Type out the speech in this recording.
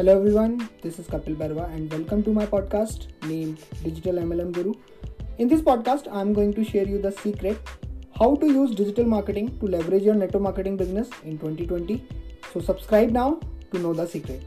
Hello everyone, this is Kapil Barwa and welcome to my podcast named Digital MLM Guru. In this podcast, I'm going to share you the secret how to use digital marketing to leverage your network marketing business in 2020. So subscribe now to know the secret.